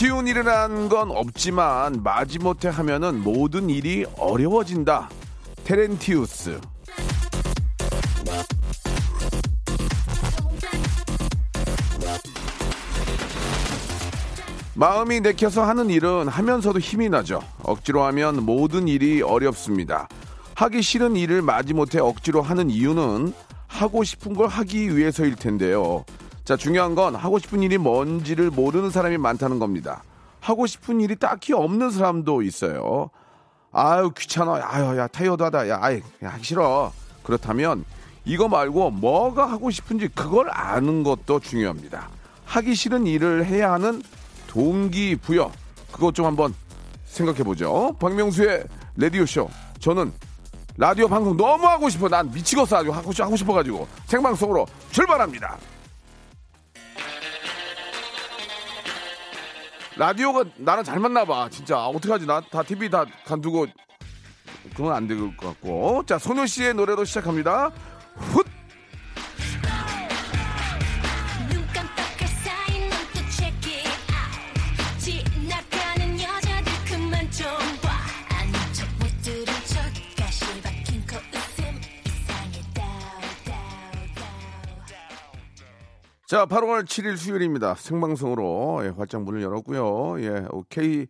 쉬운 일이란 건 없지만 마지못해 하면은 모든 일이 어려워진다. 테렌티우스. 마음이 내켜서 하는 일은 하면서도 힘이 나죠. 억지로 하면 모든 일이 어렵습니다. 하기 싫은 일을 마지못해 억지로 하는 이유는 하고 싶은 걸 하기 위해서일 텐데요. 자, 중요한 건 하고 싶은 일이 뭔지를 모르는 사람이 많다는 겁니다. 하고 싶은 일이 딱히 없는 사람도 있어요. 아유, 귀찮아. 아유, 야, 타이어도 하다. 야, 아이, 야, 싫어. 그렇다면 이거 말고 뭐가 하고 싶은지 그걸 아는 것도 중요합니다. 하기 싫은 일을 해야 하는 동기부여. 그것 좀 한번 생각해 보죠. 박명수의 라디오쇼. 저는 라디오 방송 너무 하고 싶어. 난 미치겠어. 아주 하고, 싶- 하고 싶어가지고. 생방송으로 출발합니다. 라디오가 나랑 잘 맞나 봐. 진짜. 아, 어떡하지? 나 다 TV 다 간두고. 그건 안 될 것 같고. 자, 소녀 씨의 노래로 시작합니다. 훗! 자, 8월 7일 수요일입니다. 생방송으로 예, 활짝 문을 열었고요. 예, K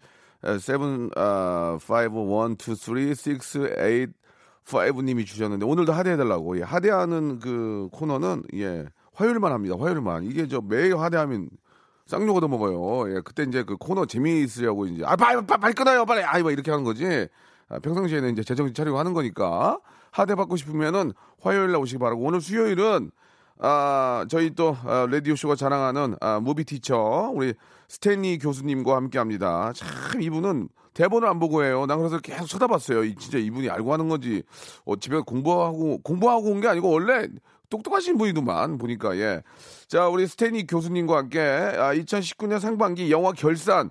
7 아, 5 1 2 3 6 8 5 님이 주셨는데 오늘도 하대해 달라고. 예, 하대하는 그 코너는 예, 화요일만 합니다. 화요일만. 이게 저 매일 하대하면 쌍욕 얻어 먹어요. 예, 그때 이제 그 코너 재미있으려고 이제 아, 빨리 빨리, 빨리 끊어요. 빨리. 아이 뭐 이렇게 하는 거지. 아, 평상시에는 이제 재정신 차리고 하는 거니까 하대 받고 싶으면은 화요일 날 오시기 바라고. 오늘 수요일은 아, 저희 또 아, 라디오 쇼가 자랑하는 아, movie teacher 우리 스탠리 교수님과 함께합니다. 참 이분은 대본을 안 보고 해요. 난 그래서 계속 쳐다봤어요. 이- 진짜 이분이 알고 하는 건지 어, 집에 공부하고 공부하고 온 게 아니고 원래 똑똑하신 분이더만 보니까 예. 자 우리 스탠리 교수님과 함께 아, 2019년 상반기 영화 결산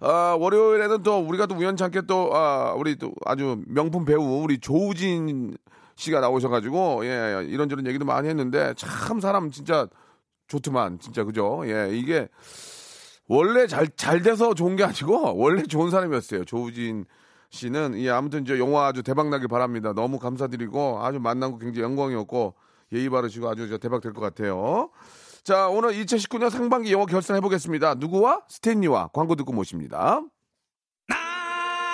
아, 월요일에는 또 우리가 또 우연찮게 또 아, 우리 또 아주 명품 배우 우리 조우진 씨가 나오셔가지고 예 이런저런 얘기도 많이 했는데 참 사람 진짜 좋더만 진짜 그죠? 예 이게 원래 잘 잘 돼서 좋은 게 아니고 원래 좋은 사람이었어요. 조우진 씨는. 예 아무튼 저 영화 아주 대박 나길 바랍니다. 너무 감사드리고 아주 만난 거 굉장히 영광이었고 예의 바르시고 아주 저 대박 될 것 같아요. 자 오늘 2019년 상반기 영화 결산 해 보겠습니다. 누구와? 스탠리와. 광고 듣고 모십니다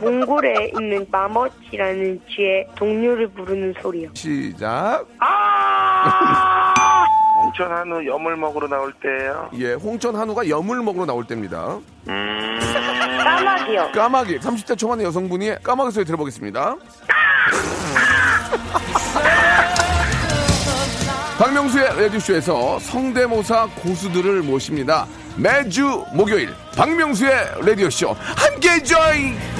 몽골에 있는 마멋이라는 쥐의 동료를 부르는 소리요. 시작. 홍천 한우 염을 먹으러 나올 때예요. 예 홍천 한우가 염을 먹으러 나올 때입니다. 까마귀요. 까마귀. 30대 초반의 여성분이 까마귀 소리 들어보겠습니다. 박명수의 라디오쇼에서 성대모사 고수들을 모십니다 매주 목요일 박명수의 라디오쇼 함께 join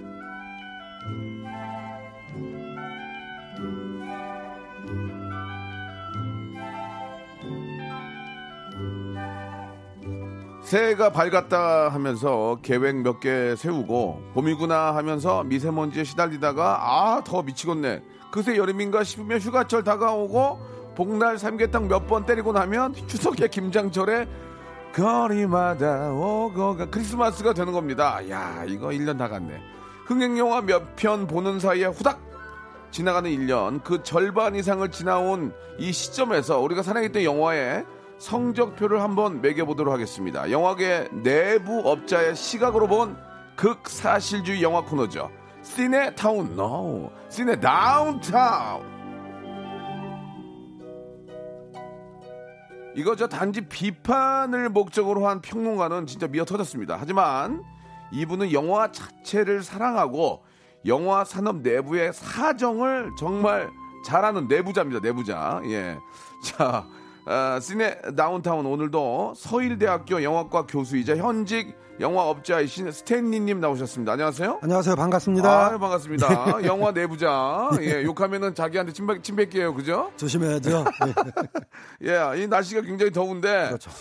새해가 밝았다 하면서 계획 몇 개 세우고 봄이구나 하면서 미세먼지에 시달리다가 아 더 미치겠네. 그새 여름인가 싶으면 휴가철 다가오고 복날 삼계탕 몇 번 때리고 나면 추석에 김장철에 거리마다 오고가 크리스마스가 되는 겁니다. 야 이거 1년 다 갔네. 흥행영화 몇 편 보는 사이에 후닥 지나가는 1년. 그 절반 이상을 지나온 이 시점에서 우리가 사랑했던 영화의 성적표를 한번 매겨보도록 하겠습니다. 영화계 내부 업자의 시각으로 본 극사실주의 영화 코너죠. 시네 타운, no. 시네 다운타운. 이거 저 단지 비판을 목적으로 한 평론가는 진짜 미어 터졌습니다. 하지만 이분은 영화 자체를 사랑하고 영화 산업 내부의 사정을 정말 잘하는 내부자입니다. 내부자. 예. 자, 아, 시네 다운타운 오늘도 서일대학교 영화과 교수이자 현직 영화업자이신 스탠리님 나오셨습니다. 안녕하세요. 안녕하세요. 반갑습니다. 아, 반갑습니다. 영화 내부자. 예, 욕하면은 자기한테 침, 뱉- 침 뱉기예요. 그죠? 조심해야죠. 네. 예, 이 날씨가 굉장히 더운데. 그렇죠.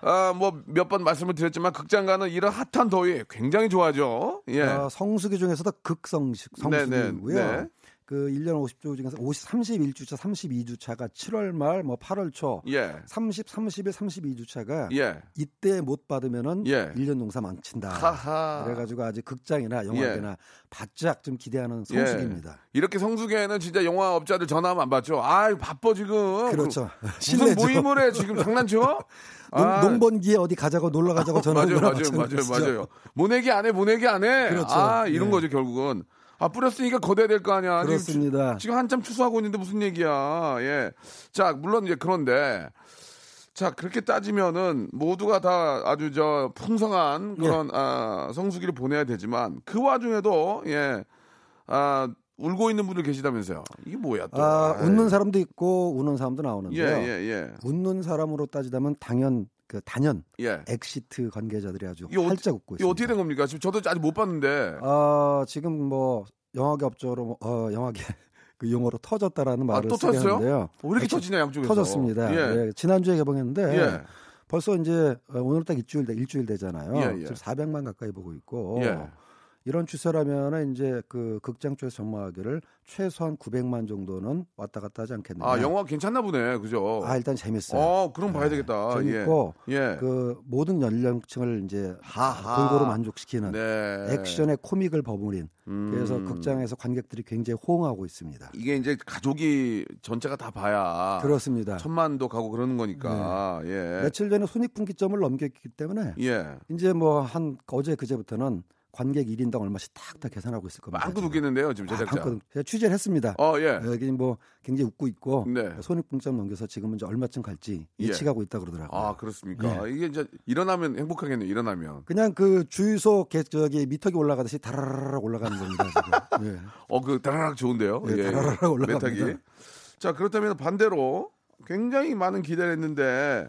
아, 뭐 몇 번 말씀을 드렸지만 극장 가는 이런 핫한 더위 굉장히 좋아하죠. 예. 어, 성수기 중에서도 극성식 성수기고요. 네, 네. 그 1년 50주 중에서 50, 31주차, 32주차가 7월 말, 뭐 8월 초, 예. 30, 31, 32주차가 예. 이때 못 받으면은 예. 1년 농사 망친다. 하하. 그래가지고 아직 극장이나 영화계나 바짝 좀 기대하는 성수기입니다. 예. 이렇게 성수기에는 진짜 영화업자들 전화하면 안 받죠. 아, 바빠 지금. 그렇죠. 무슨 실내죠. 모임을 해 지금 장난쳐? 농, 아, 농번기에 어디 가자고 놀러 가자고 전화 맞아요, 오거나 맞아요, 맞아요, 마찬가지죠. 맞아요. 모내기 안 해, 모내기 안 해. 그렇죠. 아, 이런 네. 거죠, 결국은. 아, 뿌렸으니까 거둬야 될 거 아니야. 지금 그렇습니다. 지금 한참 추수하고 있는데 무슨 얘기야. 예. 자, 물론 이제 그런데 자, 그렇게 따지면은 모두가 다 아주 저 풍성한 예. 그런 아, 성수기를 보내야 되지만 그 와중에도 예. 아, 울고 있는 분들 계시다면서요. 이게 뭐야 또. 아, 아이. 웃는 사람도 있고 우는 사람도 예, 나오는데요. 예, 예. 웃는 사람으로 따지자면 당연 그 단연 예. 엑시트 관계자들이 아주 이거 어- 활짝 웃고 있습니다. 어떻게 된 겁니까? 지금 저도 아직 못 봤는데. 아, 지금 뭐 영화계 업적으로 뭐, 어, 영화계 그 용어로 터졌다라는 아, 말을 또 쓰게 터졌어요? 하는데요. 왜 이렇게 엑시- 터지냐 양쪽에서. 터졌습니다. 예. 예, 지난주에 개봉했는데 예. 벌써 이제 어, 오늘 딱 일주일 돼- 일주일 되잖아요. 예, 예. 지금 400만 가까이 보고 있고 예. 이런 추세라면은 이제 그 극장 쪽에서 전망하기를 최소한 900만 정도는 왔다 갔다 하지 않겠느냐. 아, 영화 괜찮나 보네. 그죠? 아, 일단 재밌어요. 어, 그럼 봐야 되겠다. 재밌고 예. 예. 그 모든 연령층을 이제 하하. 골고루 만족시키는 네. 액션의 코믹을 버무린 음. 그래서 극장에서 관객들이 굉장히 호응하고 있습니다. 이게 이제 가족이 전체가 다 봐야 그렇습니다. 네. 천만도 가고 그러는 거니까. 예. 며칠 전에 손익분기점을 넘겼기 때문에 예. 이제 뭐 한 어제 그제부터는 관객 1인당 얼마씩 탁탁 계산하고 있을 겁니다. 빵꾸 지금. 웃겠는데요, 지금 아, 제작자. 방금 제가 취재를 했습니다. 어, 예. 여기 뭐 굉장히 웃고 있고 네. 손익분기점 넘겨서 지금은 이제 얼마쯤 갈지 예. 예측하고 있다 그러더라고요. 아, 그렇습니까? 예. 이게 이제 일어나면 행복하겠네요, 일어나면. 그냥 그 주유소 개- 저기 미터기 올라가듯이 다라라락 올라가는 겁니다. 지금. 예. 어, 그 다라락 좋은데요. 예, 다라락 올라갑니다. 메타기. 자, 그렇다면 반대로 굉장히 많은 기대를 했는데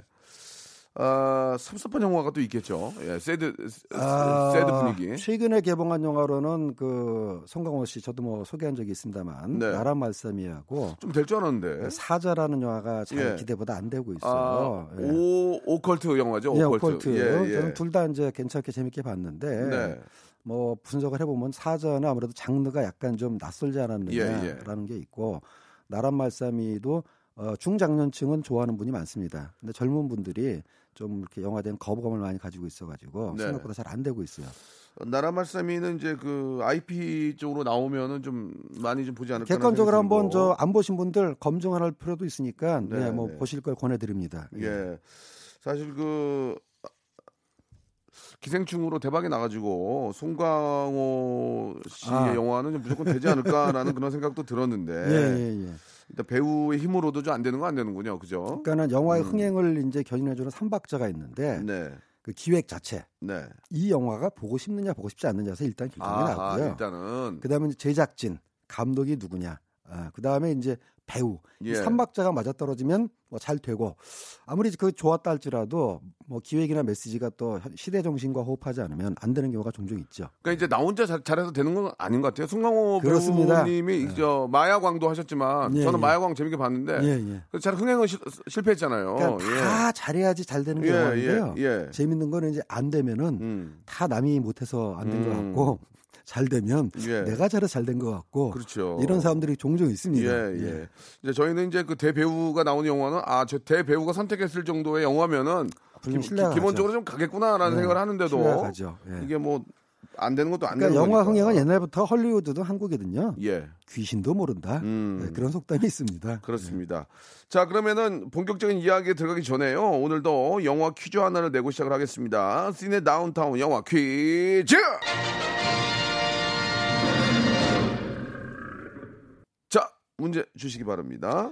어, 섭섭한 영화가 또 있겠죠. 예, 새드 아, 새드 분위기. 최근에 개봉한 영화로는 그 송강호 씨 저도 뭐 소개한 적이 있습니다만 네. 나라 말씀이하고 좀 될 줄 알았는데. 사자라는 영화가 잘 예. 기대보다 안 되고 아, 있어요. 예. 오 오컬트 영화죠. 예, 오컬트. 오컬트. 예, 예. 저는 둘 다 이제 괜찮게 재밌게 봤는데 네. 뭐 분석을 해보면 사자는 아무래도 장르가 약간 좀 낯설지 않았느냐라는 예, 게 있고 나란 말씀이도 어, 중장년층은 좋아하는 분이 많습니다. 근데 젊은 분들이 좀 이렇게 영화에 대한 거부감을 많이 가지고 있어가지고 네. 생각보다 잘 안 되고 있어요. 나라 말씀이는 이제 그 IP 쪽으로 나오면은 좀 많이 좀 보지 않을까. 객관적으로 한번 저 안 보신 분들 검증할 필요도 있으니까 네, 네, 뭐 네. 보실 걸 권해드립니다. 예. 사실 그 기생충으로 대박이 나가지고 송강호 씨의 아. 영화는 좀 무조건 되지 않을까라는 그런 생각도 들었는데 예, 예, 예. 일단 배우의 힘으로도 좀 안 되는 거안 되는군요, 그죠? 그러니까는 영화의 흥행을 이제 견인해주는 삼박자가 있는데 음. 네, 그 기획 자체 네. 이 영화가 보고 싶느냐 보고 싶지 않느냐에서 일단 결정이 아, 나고요. 일단은 그다음에 제작진 감독이 누구냐 아, 그 다음에 이제 배우. 이 예. 삼박자가 맞아떨어지면 뭐 잘 되고 아무리 그 좋았다 할지라도 뭐 기획이나 메시지가 또 시대 정신과 호흡하지 않으면 안 되는 경우가 종종 있죠. 그러니까 이제 나 혼자 잘, 잘해서 되는 건 아닌 것 같아요. 송강호. 배우님이 저 마야광도 하셨지만 예, 저는 예. 마야광 재밌게 봤는데 예, 예. 그잘 흥행은 실, 실패했잖아요. 그러니까 예. 다 잘해야지 잘 되는 예, 경우인데요. 재밌는 거는 이제 안 되면은 음. 다 남이 못해서 안 된것 음. 같고 잘 되면 예. 내가 잘해서 잘된 것 같고 그렇죠. 이런 사람들이 종종 있습니다. 예, 예. 이제 저희는 이제 그 대배우가 나오는 영화는 아, 저 대배우가 선택했을 정도의 영화면은 기, 기본적으로. 좀 가겠구나라는 네, 생각을 하는데도. 예. 이게 뭐안 되는 것도 안 그러니까 되는 영화 거니까. 흥행은 옛날부터 헐리우드도 한국이거든요. 예. 귀신도 모른다. 음. 네, 그런 속담이 있습니다. 그렇습니다. 자, 그러면은 본격적인 이야기에 들어가기 전에요. 오늘도 영화 퀴즈 하나를 내고 시작을 하겠습니다. 시네 다운타운 영화 퀴즈! 문제 주시기 바랍니다.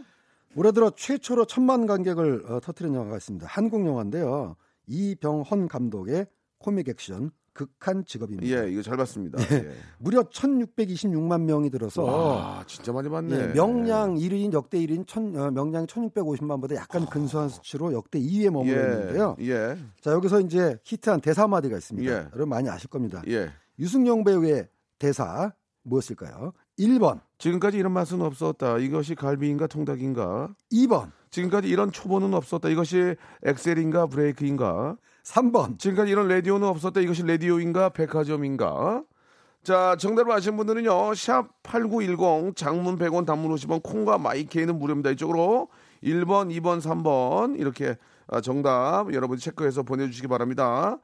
올해 들어 최초로 천만 관객을 어, 터뜨린 영화가 있습니다. 한국 영화인데요. 이병헌 감독의 코믹 액션 극한 직업입니다. 예, 이거 잘 봤습니다. 예. 무려 1,626만 명이 들어서 와, 진짜 많이 봤네. 예, 명량 1위인 역대 1위인 천, 어, 명량이 1,650만보다 약간 근소한 수치로 역대 2위에 머물러 있는데요. 예, 예, 자 여기서 이제 히트한 대사 마디가 있습니다. 예. 여러분 많이 아실 겁니다. 예. 유승용 배우의 대사 무엇일까요? 1번, 지금까지 이런 맛은 없었다. 이것이 갈비인가 통닭인가? 2번, 지금까지 이런 초보는 없었다. 이것이 엑셀인가 브레이크인가? 3번. 지금까지 이런 라디오는 없었다. 이것이 라디오인가 백화점인가? 자, 정답을 아시는 분들은요. 샵 8910 장문 100원 단문 50원 콩과 마이케이는 무료입니다. 이쪽으로 1번, 2번, 3번 이렇게 아, 정답 여러분 체크해서 보내 주시기 바랍니다.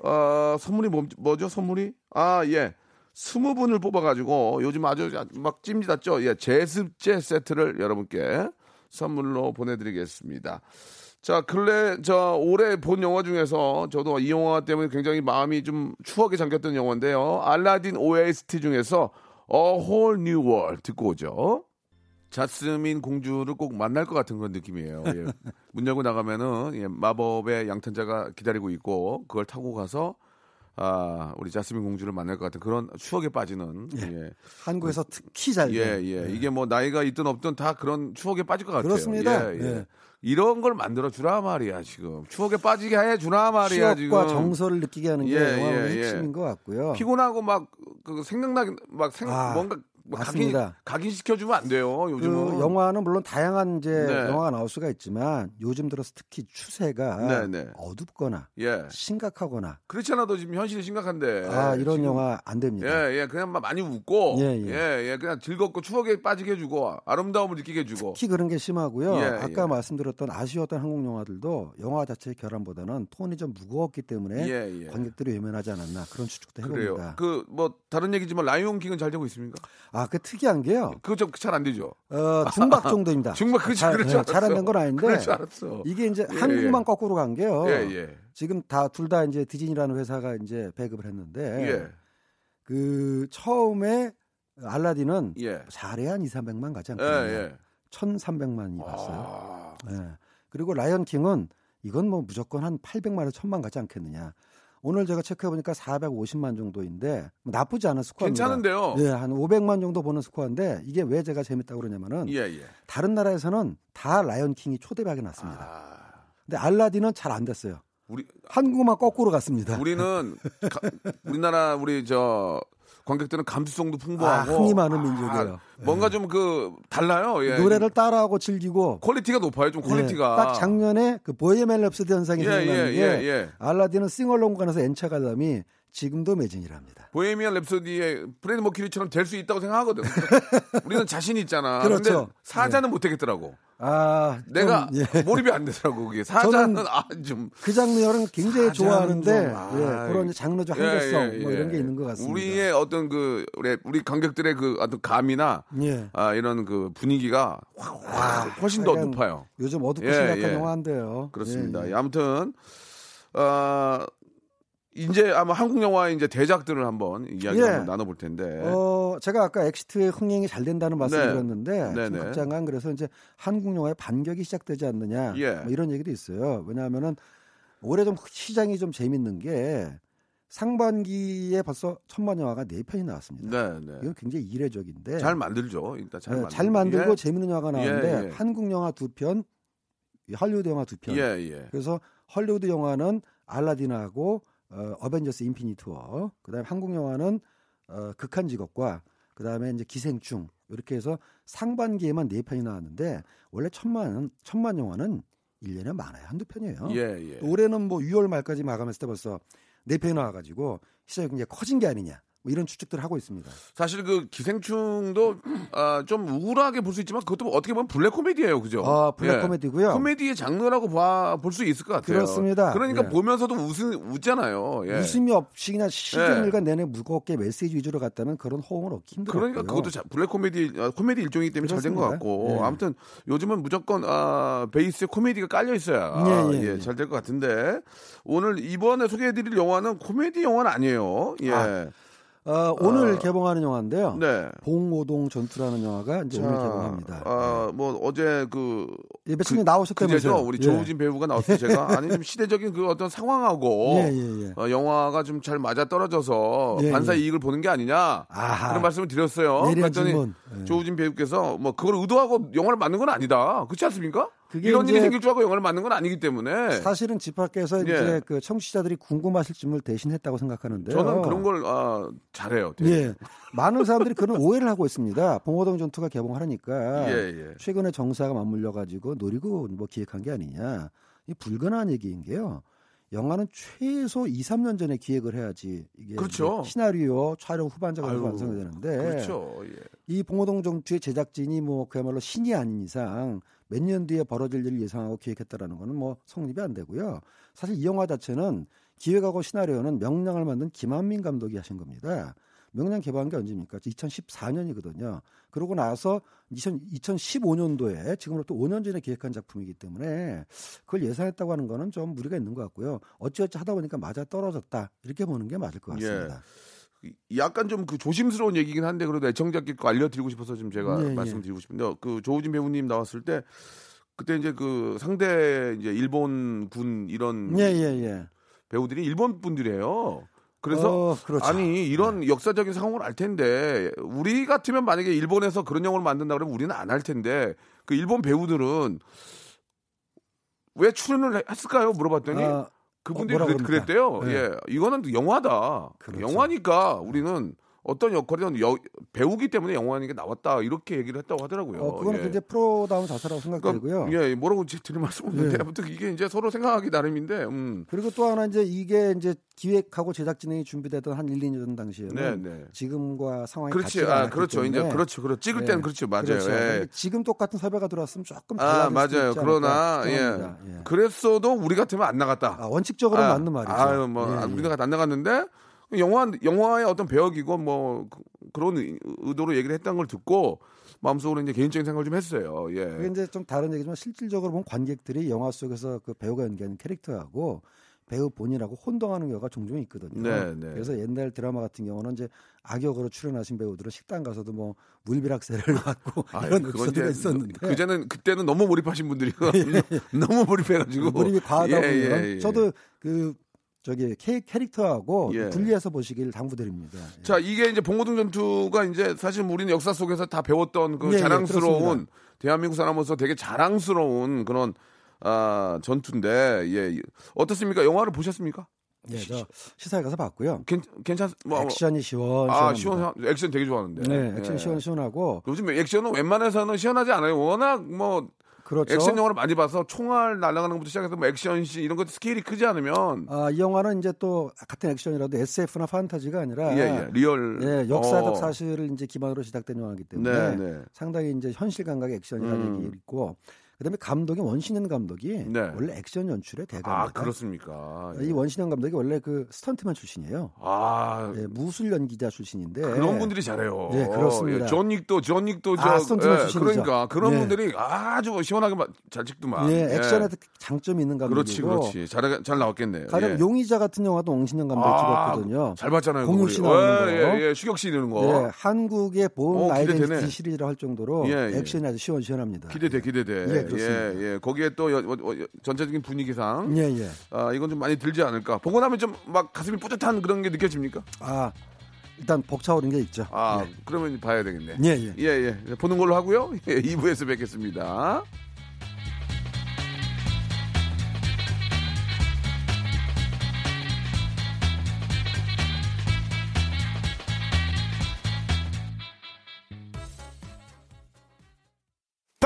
어, 선물이 뭐, 뭐죠? 선물이? 아, 예. 스무 분을 뽑아가지고 요즘 아주 막 찜질났죠? 예, 제습제 세트를 여러분께 선물로 보내드리겠습니다. 자, 근래 저 올해 본 영화 중에서 저도 이 영화 때문에 굉장히 마음이 좀 추억에 잠겼던 영화인데요. 알라딘 OST 중에서 A Whole New World 듣고 오죠. 자스민 공주를 꼭 만날 것 같은 그런 느낌이에요. 예. 문 열고 나가면은 예, 마법의 양탄자가 기다리고 있고 그걸 타고 가서 아 우리 자스민 공주를 만날 것 같은 그런 추억에 빠지는 예. 한국에서 특히 잘 예, 된. 예. 이게 뭐 나이가 있든 없든 다 그런 추억에 빠질 것 같아요. 그렇습니다. 예, 예. 예. 이런 걸 만들어 주라 말이야 지금 추억에 빠지게 해 주라 말이야 취업과 지금 정서를 느끼게 하는 게 예, 영화의 예, 예. 핵심인 것 같고요. 피곤하고 막 그 생각나기 막 생, 아, 뭔가 맞습니다. 각인 시켜 주면 안 돼요 그 요즘은 영화는 물론 다양한 이제 네. 영화가 나올 수가 있지만 요즘 들어서 특히 추세가 네, 네. 어둡거나 예 심각하거나 그렇지 않아도 지금 현실이 심각한데 아 이런 지금 영화 안 됩니다. 예, 예, 그냥 막 많이 웃고, 예, 예, 예. 예, 그냥 즐겁고 추억에 빠지게 해주고, 아름다움을 느끼게 해주고. 특히 그런 게 심하고요. 예, 아까 예. 말씀드렸던 아쉬웠던 한국 영화들도 영화 자체의 결함보다는 톤이 좀 무거웠기 때문에. 관객들이 외면하지 않았나 그런 추측도. 해봅니다. 그, 뭐, 다른 얘기지만, 라이온 킹은 잘 되고 있습니까? 아, 그 특이한 게요. 그거 좀 잘 안 되죠. 어, 중박 정도입니다. 중박, 그치, 잘, 예, 알았어. 잘안 된건 아닌데 알았어. 이게 이제 예, 한국만 예. 거꾸로 간 게요. 예, 예. 지금 다둘다 이제 디즈니라는 회사가 이제 배급을 했는데 예, 그 처음에 알라딘은 예. 잘해야 한 2, 300만 가지 예, 않거든요. 예. 1,300만이 봤어요. 아, 예. 그리고 라이언 킹은 이건 뭐 무조건 한 800만에서 1000만 가지 않겠느냐. 오늘 제가 체크해 보니까 450만 정도인데 뭐 나쁘지 않은 스코어입니다. 괜찮은데요? 예, 한 500만 정도 보는 스코어인데 이게 왜 제가 재밌다고 그러냐면은 예, 예. 다른 나라에서는 다 라이언 킹이 초대박이 났습니다. 아, 근데 알라딘은 잘 안 됐어요. 우리, 한국만 거꾸로 갔습니다. 우리는, 가- 우리나라, 우리 저, 관객들은 감수성도 풍부하고. 아, 흥이 많은 민족이에요. 아, 뭔가 좀 그, 달라요. 예. 노래를 따라하고 즐기고 quality가 높아요. 좀 quality가. 예, 딱 작년에 그 보헤미안 랩소디 현상이 예, 생각나는 예, 게 예, 예. 알라딘은 싱얼롱 관에서 N차 관람이 지금도 매진이랍니다. 보헤미안 랩소디의 프레드 머큐리처럼 될 수 있다고 생각하거든. 우리는 자신 있잖아. 그렇죠. 근데 사자는 못 되겠더라고. 아, 좀, 내가 예. 몰입이 안 되더라고 그게. 사자는 아 좀. 그 장르를 굉장히 좋아하는데 좀, 아, 예, 그런 이제 장르적 예, 한계성 예, 뭐 예. 이런 게 있는 것 같습니다. 우리의 어떤 그 우리, 우리 관객들의 그 어떤 감이나 예. 아, 이런 그 분위기가 확, 확 훨씬 더 높아요. 요즘 어둡고 예, 심각한 예. 영화인데요. 그렇습니다. 예, 예, 예. 아무튼 어 이제 아마 한국 영화의 이제 대작들을 한번 이야기 예. 한번 나눠볼 텐데. 어, 제가 아까 엑시트의 흥행이 잘 된다는 말씀을 네. 드렸는데 네, 좀 네. 극장간 그래서 이제 한국 영화의 반격이 시작되지 않느냐 예. 뭐 이런 얘기도 있어요. 왜냐하면은 올해 좀 시장이 좀 재밌는 게 상반기에 벌써 천만 영화가 네 편이 나왔습니다. 네, 네. 이건 굉장히 이례적인데 잘 만들죠. 일단 잘, 네, 만들... 잘 만들고 예. 재밌는 영화가 나왔는데 예, 예. 한국 영화 두 편, 할리우드 영화 두 편. 예, 예. 그래서 헐리우드 영화는 알라딘하고 어, 어벤져스 인피니트 워, 그다음에 한국 영화는 어, 극한 직업과 그다음에 이제 기생충 이렇게 해서 상반기에만 네 편이 나왔는데 원래 천만 천만 영화는 1년에 많아요. 한두 편이에요. 예, 예. 올해는 뭐 6월 말까지 마감했을 때 벌써 네 편이 나와 가지고 시장이 굉장히 커진 게 아니냐. 뭐 이런 추측들을 하고 있습니다. 사실 그 기생충도 아, 좀 우울하게 볼 수 있지만 그것도 어떻게 보면 블랙 코미디예요, 그죠? 아, 블랙 예. 코미디고요. 코미디의 장르라고 볼 수 있을 것 같아요. 그렇습니다. 그러니까 예. 보면서도 웃으, 웃잖아요. 예. 웃음이 없이 그냥 시간일간 내내 무겁게 메시지 위주로 갔다면 그런 호응을 얻기 힘들어요. 그러니까 그것도 자- 블랙 코미디 아, 코미디 일종이기 때문에 잘 된 것. 같고 예. 아무튼 요즘은 무조건 아, 베이스에 코미디가 깔려 있어야 예, 예, 예. 잘 될 것 같은데 오늘 이번에 소개해드릴 영화는 코미디 영화는 아니에요. 예. 아, 어, 오늘 개봉하는 영화인데요. 네. 봉오동 전투라는 영화가 이제 오늘 자, 개봉합니다. 아, 뭐 어제 그 예, 며칠 전에 나오셨다면서요? 그제죠 우리 예. 조우진 배우가 나왔을 때 제가 아니 좀 시대적인 그 어떤 상황하고 예, 예, 예. 어, 영화가 좀 잘 맞아 떨어져서 예, 반사 예. 이익을 보는 게 아니냐 아하. 그런 말씀을 드렸어요. 그랬더니. 예. 조우진 배우께서 뭐 그걸 의도하고 영화를 만든 건 아니다. 그렇지 않습니까? 이런 일이 생길 줄 알고 영화를 만든 건 아니기 때문에 사실은 집 밖에서 예. 이제 그 청취자들이 궁금하실 질문을 대신했다고 생각하는데요. 저는 그런 걸 아, 잘해요. 되게. 예. 많은 사람들이 그런 오해를 하고 있습니다. 봉오동 전투가 개봉하니까 예, 예. 최근에 정사가 맞물려 가지고 노리고 뭐 기획한 게 아니냐. 이 불가능한 얘기인 게요. 영화는 최소 2, 3년 전에 기획을 해야지 이게 그렇죠. 시나리오, 촬영 후반작이 아유, 완성이 되는데 그렇죠. 예. 이 봉오동 전투의 제작진이 뭐 그야말로 신이 아닌 이상 몇 년 뒤에 벌어질 일을 예상하고 기획했다라는 거는 뭐 성립이 안 되고요. 사실 이 영화 자체는 기획하고 시나리오는 명량을 만든 김한민 감독이 하신 겁니다. 명량 개봉한 게 언제입니까? 2014년이거든요. 그러고 나서 2000, 2015년도에 지금으로부터 5년 전에 기획한 작품이기 때문에 그걸 예상했다고 하는 거는 좀 무리가 있는 것 같고요. 어찌어찌 하다 보니까 맞아 떨어졌다 이렇게 보는 게 맞을 것 같습니다. 약간 좀 그 조심스러운 얘기긴 한데 그래도 애청자께 꼭 알려드리고 싶어서 좀 제가 예, 예. 말씀드리고 싶은데 그 조우진 배우님 나왔을 때 그때 이제 그 상대 이제 일본 군 이런 예, 예, 예. 배우들이 일본 분들이에요. 그래서 어, 그렇죠. 아니 이런 역사적인 상황을 알 텐데 우리 같으면 만약에 일본에서 그런 영화를 만든다 그러면 우리는 안 할 텐데 그 일본 배우들은 왜 출연을 했을까요? 물어봤더니 아, 그분들이 어, 뭐라 그랬? 그랬대요. 네. 예, 이거는 영화다. 그렇죠. 영화니까 우리는 어떤 역할이든 여- 배우기 때문에 영화니까 나왔다 이렇게 얘기를 했다고 하더라고요. 어, 그거는 예. 굉장히 프로다운 자세라고 생각되고요. 그러니까, 예, 뭐라고 제- 드릴 말씀 없는데 예. 아무튼 이게 이제 서로 생각하기 나름인데, 음, 그리고 또 하나 이제 이게 이제 기획하고 제작 진행이 준비되던 한 1, 2년 전 당시에는 네, 네. 지금과 상황이 그렇지, 같지가 아, 그렇죠, 이제 때문에 그렇죠, 그렇죠. 찍을 네. 때는 그렇죠, 맞아요. 그렇죠. 예. 지금 똑같은 섭외가 들어왔으면 조금 아, 달라질 수도 맞아요. 그러나 예. 예. 그랬어도 우리 같으면 안 나갔다. 아, 원칙적으로 는 맞는 말이죠. 아유, 뭐 예, 아, 예. 우리가 안 나갔는데 영화 영화의 어떤 배역이고 뭐 그, 런 의도로 얘기를 했다는 걸 듣고 마음속으로 이제 개인적인 생각을 좀 했어요. 그게 예. 이제 좀 다른 얘기지만 실질적으로 보면 관객들이 영화 속에서 그 배우가 연기하는 캐릭터하고 배우 본인하고 혼동하는 경우가 종종 있거든요. 네, 네. 그래서 옛날 드라마 같은 경우는 이제 악역으로 출연하신 배우들은 식당 가서도 뭐 물비락세를 받고 아유, 이런 에피소드가 이제 있었는데 그제는 그때는 너무 몰입하신 분들이 너무 몰입해가지고 몰입이 과하다 예, 보면 예, 예. 저도 그 저기 캐, 캐릭터하고 예. 분리해서 보시길 당부드립니다. 예. 자 이게 이제 봉고등 전투가 이제 사실 우리는 역사 속에서 다 배웠던 그 예, 예, 자랑스러운. 대한민국 사람으로서 되게 자랑스러운 그런 아 전투인데 예 어떻습니까 영화를 보셨습니까? 예, 저 시사회 가서 봤고요. 괜 괜찮 뭐 액션이 시원 아. 시원 액션 되게 좋아하는데 네, 액션 예. 시원 시원하고 요즘 액션은 웬만해서는 시원하지 않아요. 워낙 뭐 그렇죠. 액션 영화를 많이 봐서 총알 날아가는 것부터 시작해서 뭐 액션 씬 이런 것도 스케일이 크지 않으면 아, 이 영화는 이제 또 같은 액션이라도 SF나 판타지가 아니라 예, 예, real 예, 역사적 어. 사실을 이제 기반으로 제작된 영화이기 때문에 네, 네. 상당히 이제 현실 감각의 액션이라는 음. 얘기 있고 그다음에 감독이 원신연 감독이 네. 원래 액션 연출의 아 대가입니다. 그렇습니까? 이 원신연 감독이 원래 그 스턴트맨 출신이에요. 아 예, 무술 연기자 출신인데 그런 분들이 잘해요. 예, 그렇습니다. 예, 존 윅도 존 윅도 저 아, 스턴트맨 예, 출신이죠. 그러니까 그런 예. 분들이 아주 시원하게 마- 잘 찍더만. 예, 액션에 장점이 있는 감독이고 그렇지 그렇지 잘 잘 나왔겠네요. 가령 예. 용의자 같은 영화도 옹신현 감독이 아, 찍었거든요. 잘 봤잖아요. 공유 씨. 나오는 거. 예, 예, 슈격 씨 이러는 거. 예, 한국의 본 어. 아이덴티티 시리즈를 할 정도로 예, 예. 액션이 아주 시원시원합니다. 기대돼 기대돼. 예, 예, 예. 거기에 또 여- 어, 어, 전체적인 분위기상 예, 예. 아, 이건 좀 많이 들지 않을까. 보고 나면 좀 막 가슴이 뿌듯한 그런 게 느껴집니까? 아, 일단 벅차오른 게 있죠. 아, 그러면 봐야 되겠네. 예, 예. 예, 예. 보는 걸로 하고요. 예, 2부에서 뵙겠습니다.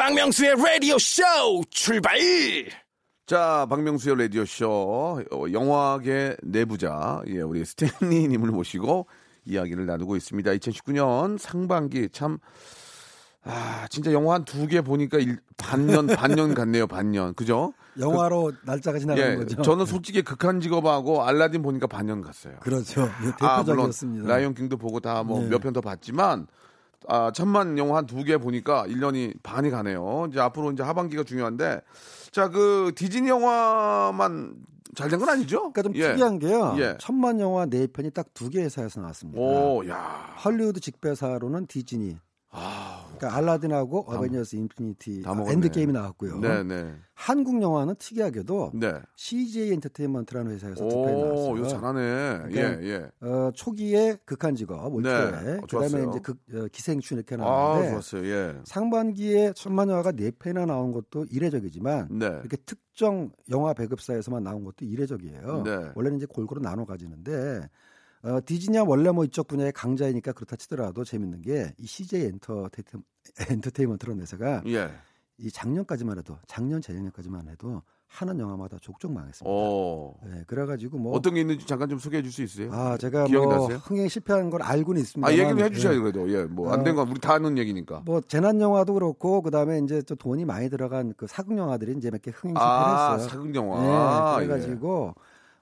박명수의 라디오 쇼 출발! 자, 박명수의 라디오 쇼, 어, 영화계 내부자, 예, 우리 스탠리님을 모시고 이야기를 나누고 있습니다. 2019년 상반기 참, 아, 진짜 영화 한 두 개 보니까 일- 반년, 반년 같네요, 반년. 그죠? 영화로 날짜가 지나가는 예, 거죠. 저는 솔직히 극한 직업하고 알라딘 보니까 반년 갔어요. 그렇죠. 예, 아, 물론 대표작이었습니다. 라이온 킹도 보고 다뭐 네. 몇편 더 봤지만 아, 천만 영화 한 두 개 보니까 1년이 반이 가네요. 이제 앞으로 이제 하반기가 중요한데 자, 그 디즈니 영화만 잘 된 건 아니죠? 그러니까 좀 예. 특이한 게요. 예. 천만 영화 네 편이 딱 두 개 회사에서 나왔습니다. 오, 야. 헐리우드 직배사로는 디즈니. 아, 그러니까 알라딘하고 어벤져스 인피니티 다 아. 엔드게임이 나왔고요. 네, 네. 한국 영화는 특이하게도 네. CJ 엔터테인먼트라는 회사에서 오, 나왔어요. 이거 잘하네. 그러니까 예, 예. 어, 초기에 극한 직업 올초에 네, 어, 그다음에. 이제 극, 어, 기생충 이렇게 아, 나왔는데 좋았어요. 예. 상반기에 천만 영화가 네 편이나 나온 것도 이례적이지만 네. 이렇게 특정 영화 배급사에서만 나온 것도 이례적이에요. 네. 원래는 이제 골고루 나눠 가지는데 어, 디즈니야 원래 뭐 이쪽 분야의 강자이니까 그렇다 치더라도 재밌는 게 이 CJ 엔터테인, 엔터테인먼트라는 회사가 예. 이 작년까지만 해도 작년 재작년까지만 해도 하는 영화마다 족족 망했습니다. 오. 네, 그래가지고 뭐 어떤 게 있는지 잠깐 좀 소개해 줄 수 있어요? 아 제가 뭐 나세요? 흥행 실패한 걸 알고는 있습니다. 아, 얘기 좀 해주셔야 그래도. 예, 뭐, 안된건 우리 다 아는 얘기니까. 뭐 재난 영화도 그렇고 그 다음에 이제 또 돈이 많이 들어간 그 사극 영화들이 이제 몇 개 흥행 실패를 아, 했어요. 사극 영화. 네, 그래가지고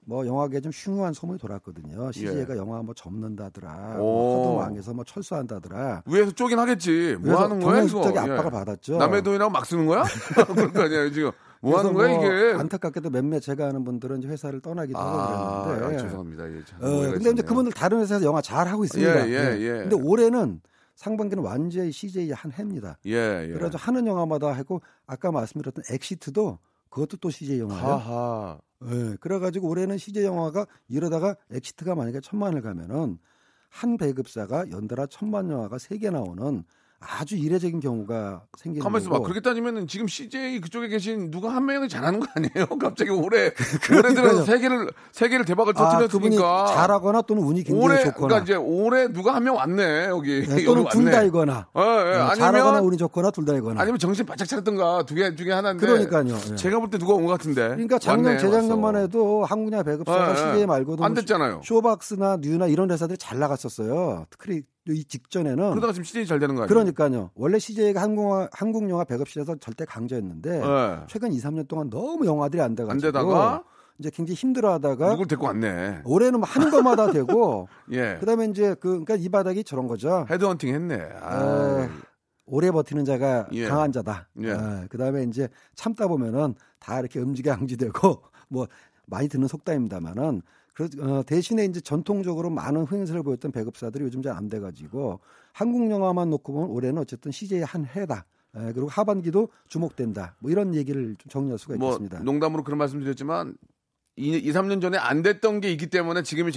뭐 영화계 좀 흉흉한 소문이 돌았거든요. CJ가 예. 영화 뭐 접는다더라, 오. 뭐 하도 망해서 뭐 철수한다더라. 예. 위에서 쪼긴 하겠지. 뭐 하는 거야, 이거? 경영식적인 예. 압박을 받았죠. 남의 돈이라고 막 쓰는 거야? 거 아니에요, 지금. 뭐 하는 거야, 뭐 이게? 안타깝게도 몇몇 제가 아는 분들은 이제 회사를 떠나기도 아, 하고 그랬는데. 아, 죄송합니다. 예, 참 어, 근데 이제 있었네요. 그분들 다른 회사에서 영화 잘 하고 있습니다. 예, 예, 예. 근데 올해는 상반기는 완전히 CJ 한 해입니다. 예, 예. 그래서 하는 영화마다 하고 아까 말씀드렸던 엑시트도 그것도 또 CJ 영화예요. 하하. 예, 그래가지고 올해는 CJ 영화가 이러다가 엑시트가 만약에 천만을 가면은 한 배급사가 연달아 천만 영화가 세 개 나오는 아주 이례적인 경우가 생기는 가만 있어봐. 그렇게 따지면은 지금 CJ 그쪽에 계신 누가 한 명이 잘하는 거 아니에요? 갑자기 올해 올해 들어서 세 개를 세 개를 대박을 아, 터뜨렸으니까 잘하거나 또는 운이 굉장히 올해 좋거나 그러니까 이제 올해 누가 한 명 왔네 여기 네, 또는. 둘 다이거나 예, 예. 네, 잘하거나 아니면 운이 좋거나 둘 다이거나 아니면 정신 바짝 차렸던가 두개 중에 하나인데 그러니까요. 예. 제가 볼 때 누가 온 것 같은데 그러니까 작년 왔네, 재작년만 왔어. 해도 한국야 배급사가 예, 예. CJ 말고도 안뭐 됐잖아요. 쇼박스나 뉴나 이런 회사들이 잘 나갔었어요. 특히 이 직전에는 그러다가 지금 CJ 잘 되는 거 아니에요? 그러니까요. 원래 CJ가 한국 한국 영화 배급실에서 절대 강자였는데 예. 최근 2, 3년 동안 너무 영화들이 안 돼가지고 안 되다가 이제 굉장히 힘들어하다가 누굴 데리고 왔네. 올해는 뭐 하는 것마다 되고 예. 그다음에 이제 그 그러니까 이 바닥이 저런 거죠. 헤드헌팅 했네. 아, 에, 오래 버티는 자가 예. 강한 자다. 예. 그다음에 이제 참다 보면은 다 이렇게 음지개항지되고 뭐 많이 듣는 속담입니다만은 그 어, 대신에 이제 전통적으로 많은 흥행세를 보였던 배급사들이 요즘 잘 안 돼가지고 한국 영화만 놓고 보면 올해는 어쨌든 CJ 한 해다. 에, 그리고 하반기도 주목된다. 뭐 이런 얘기를 좀 정리할 수가 뭐 있겠습니다. 농담으로 그런 말씀드렸지만 2, 2, 3년 전에 안 됐던 게 있기 때문에 지금이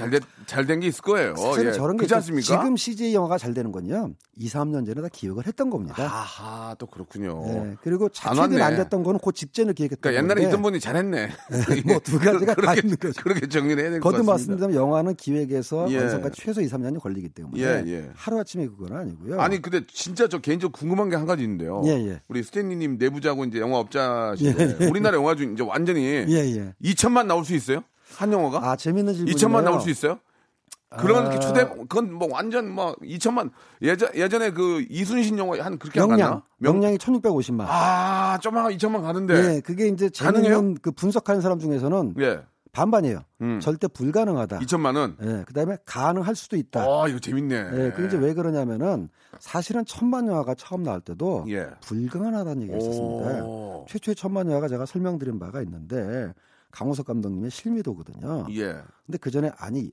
잘된게 있을 거예요. 사실 예. 저런 게. 않습니까? 지금 CJ 영화가 잘 되는 건요. 2, 3년 전에 다 기획을 했던 겁니다. 아하, 또 그렇군요. 예, 그리고 자, 안. 안 됐던 거는 그 직전을 기획했던 그러니까 옛날에 있던 분이 잘했네. 뭐두 가지가 다 그렇게, 있는 거죠. 그렇게 정리를 해야 될것 거듭 같습니다. 말씀드리면 영화는 기획에서 예. 완성까지 최소 2, 3년이 걸리기 때문에 예, 예. 하루아침에 그건 아니고요. 아니 근데 진짜 저 개인적으로 궁금한 게 한 가지 있는데요. 예, 예. 우리 스탠리님 내부자고 이제 영화업자신데 예, 예. 우리나라 영화 중 이제 완전히 예, 예. 2천만 나올 수 있어요? 한 영화가? 아, 재밌는 질문이에요. 2천만 나올 수 있어요? 그런 아. 게 초대 그건 뭐 완전 뭐 2천만 예전 예전에 그 이순신 영화 한 그렇게 안 명량. 명- 명량이 1650만. 아, 좀만 2천만 가는데. 예, 그게 이제? 재밌는 그 분석하는 사람 중에서는 예. 반반이에요. 음. 절대 불가능하다. 2천만 원. 예, 그다음에 가능할 수도 있다. 아, 이거 재밌네. 예, 그게 이제 왜 그러냐면은 사실은 천만 영화가 처음 나올 때도 예. 불가능하다는 얘기가 있었습니다. 오. 최초의 천만 영화가 제가 설명드린 바가 있는데 강우석 감독님의 실미도거든요. 예. 근데 그 전에 아니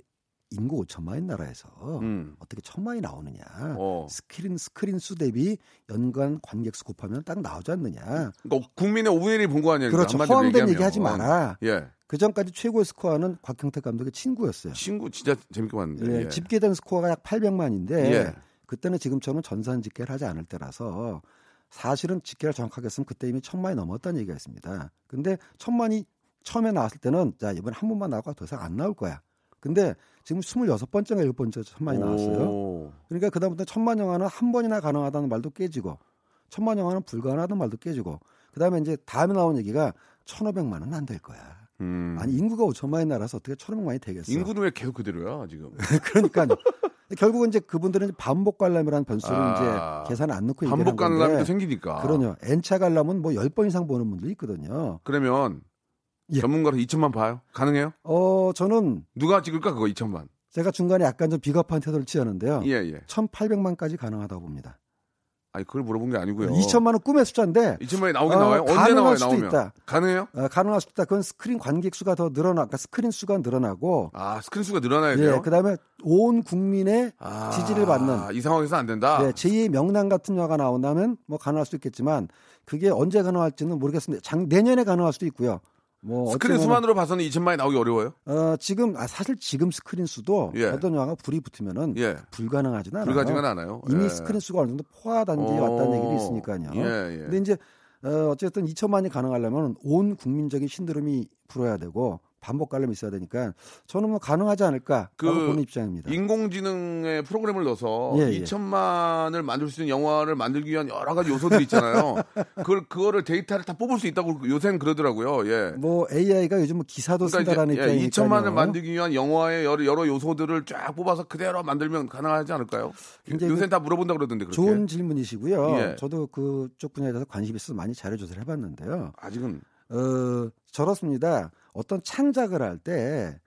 인구 5천만인 나라에서 음. 어떻게 천만이 나오느냐. 어. 스크린 스크린 수 대비 연간 관객 수 곱하면 딱 나오지 않느냐. 그러니까 국민의 5분의 1이 본 거 아니에요? 그렇죠. 허황된. 얘기 하지 마라. 예. 그 전까지 최고의 스코어는 곽경택 감독의 친구였어요. 친구 진짜 재밌게 봤는데. 예, 예. 집계된 스코어가 약 800만인데 예. 그때는 지금처럼 전산 집계를 하지 않을 때라서 사실은 집계를 정확하게 했으면 그때 이미 천만이 넘었다는 얘기가 있습니다. 근데 천만이 처음에 나왔을 때는 자 이번에 한 번만 나오고 더 이상 안 나올 거야. 근데 지금 26번째가 7번째 천만이 나왔어요. 오. 그러니까 그다음부터 천만 영화는 한 번이나 가능하다는 말도 깨지고 천만 영화는 불가능하다는 말도 깨지고 그다음에 이제 다음에 나온 얘기가 1,500만은 안 될 거야. 음. 아니 인구가 5천만이 나라서 어떻게 1,500만이 되겠어? 인구는 왜 계속 그대로야 지금? 그러니까요. 결국은 이제 그분들은 반복 관람이라는 변수를 아, 이제 계산 안 넣고 반복 관람도 생기니까. 그러요. N차 관람은 뭐 10번 이상 보는 분들이 있거든요. 그러면 예. 전문가로 2천만 봐요? 가능해요? 어, 저는 누가 찍을까 그거 2천만? 제가 중간에 약간 좀 비겁한 태도를 취하는데요. 예 예. 1,800만까지 가능하다고 봅니다. 아니 그걸 물어본 게 아니고요. 2천만은 꿈의 숫자인데 2천만이 나오긴 어, 나와요? 언제 나와요 수도 나오면? 있다. 가능해요? 어, 가능할 수 있다. 그건 스크린 관객 수가 더 늘어나, 그러니까 스크린 수가 늘어나고, 아 스크린 수가 늘어나야 돼요? 예, 그다음에 온 국민의 아, 지지를 받는 이 상황에서 안 된다. 네, 제2의 명량 같은 영화가 나온다면 뭐 가능할 수 있겠지만 그게 언제 가능할지는 모르겠습니다. 장, 내년에 가능할 수도 있고요. 뭐 스크린 수만으로 봐서는 2천만이 나오기 어려워요? 어, 지금 아, 사실 지금 스크린 수도 예. 어떤 영화가 불이 붙으면은 예. 불가능하지는 않아요. 불가하지가 않아요. 이미 예. 스크린 수가 어느 정도 포화 단계에 어, 왔다는 얘기도 있으니까요. 예, 예. 근데 이제 어, 어쨌든 2천만이 가능하려면 온 국민적인 신드롬이 불어야 되고 반복 관람이 있어야 되니까 저는 뭐 가능하지 않을까라고 그 보는 입장입니다. 인공지능의 프로그램을 넣어서 예, 예. 2천만을 만들 수 있는 영화를 만들기 위한 여러 가지 요소들이 있잖아요. 그걸 그거를 데이터를 다 뽑을 수 있다고 요새는 그러더라고요. 예. 뭐 AI가 요즘 뭐 기사도 쓴다라는 그러니까 이제, 예, 입장이니까요. 2천만을 만들기 위한 영화의 여러, 여러 요소들을 쫙 뽑아서 그대로 만들면 가능하지 않을까요? 굉장히 요새는 다 물어본다 그러던데 그렇게. 좋은 질문이시고요. 예. 저도 그쪽 분야에 대해서 관심이 있어서 많이 자료 조사를 해봤는데요. 아직은 어, 저렇습니다. 어떤 창작을 할 때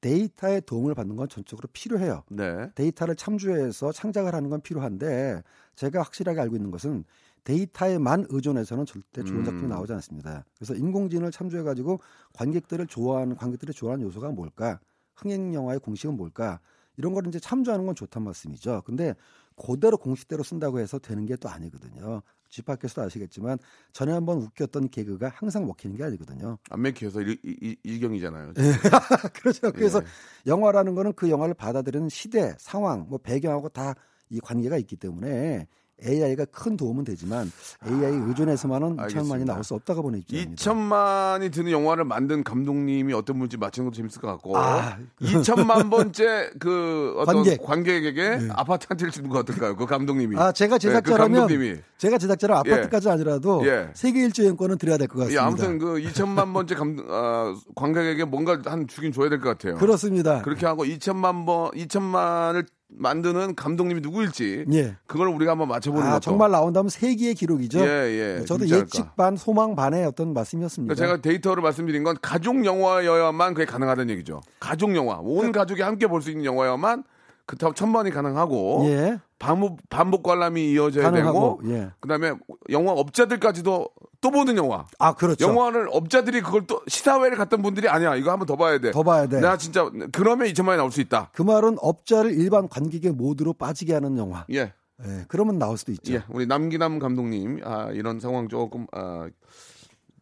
데이터의 도움을 받는 건 전적으로 필요해요. 네. 데이터를 참조해서 창작을 하는 건 필요한데 제가 확실하게 알고 있는 것은 데이터에만 의존해서는 절대 좋은 작품이 음. 나오지 않습니다. 그래서 인공지능을 참조해 가지고 관객들을 좋아하는 관객들이 좋아하는 요소가 뭘까? 흥행 영화의 공식은 뭘까? 이런 걸 이제 참조하는 건 좋단 말씀이죠. 근데 그대로 공식대로 쓴다고 해서 되는 게 또 아니거든요. 집 밖에서도 아시겠지만 전에 한번 웃겼던 개그가 항상 먹히는 게 아니거든요. 안 맥혀서 일, 일, 일경이잖아요. 그렇죠. 그래서 예. 영화라는 거는 그 영화를 받아들이는 시대, 상황, 뭐 배경하고 다 이 관계가 있기 때문에 AI가 큰 도움은 되지만 AI 의존해서만은 2천만이 아, 알겠습니다. 나올 수 없다고 보는 입장입니다. 2천만이 드는 영화를 만든 감독님이 어떤 분인지 맞히는 것도 재밌을 것 같고 아, 2천만 번째 그 어떤 관객. 에게 아파트 한 채를 주는 거 어떨까요? 그 감독님이. 아, 제가 예, 그 제작자라면 감독님이. 제가 제작자라 아파트까지 아니라도 예. 세계 일주행권은 드려야 될것 예, 같습니다. 아무튼 그 2천만 번째 감, 아, 관객에게 뭔가 한 주긴 줘야 될 것 같아요. 그렇습니다. 그렇게 하고 2천만 번, 2천만을 만드는 감독님이 누구일지 예. 그걸 우리가 한번 맞춰보는 아, 것도. 정말 나온다면 세기의 기록이죠. 예, 예. 저도 재밌지 않을까. 예측 반 소망 반의 어떤 말씀이었습니다. 그러니까 제가 데이터를 말씀드린 건 가족 영화여야만 그게 가능하다는 얘기죠. 가족 영화, 온 가족이 함께 볼 수 있는 영화여만 그렇다고 천만이 가능하고 예. 반복, 반복 관람이 이어져야 가능하고 되고 예. 그다음에 영화 업자들까지도 또 보는 영화. 아, 그렇죠. 영화를 업자들이 그걸 또 시사회를 갔던 분들이 아니야. 이거 한번 더 봐야 돼. 더 봐야 돼. 나 진짜 그러면 2천만이 나올 수 있다. 그 말은 업자를 일반 관객의 모드로 빠지게 하는 영화. 예. 예, 그러면 나올 수도 있죠. 예. 우리 남기남 감독님 아, 이런 상황 조금 아,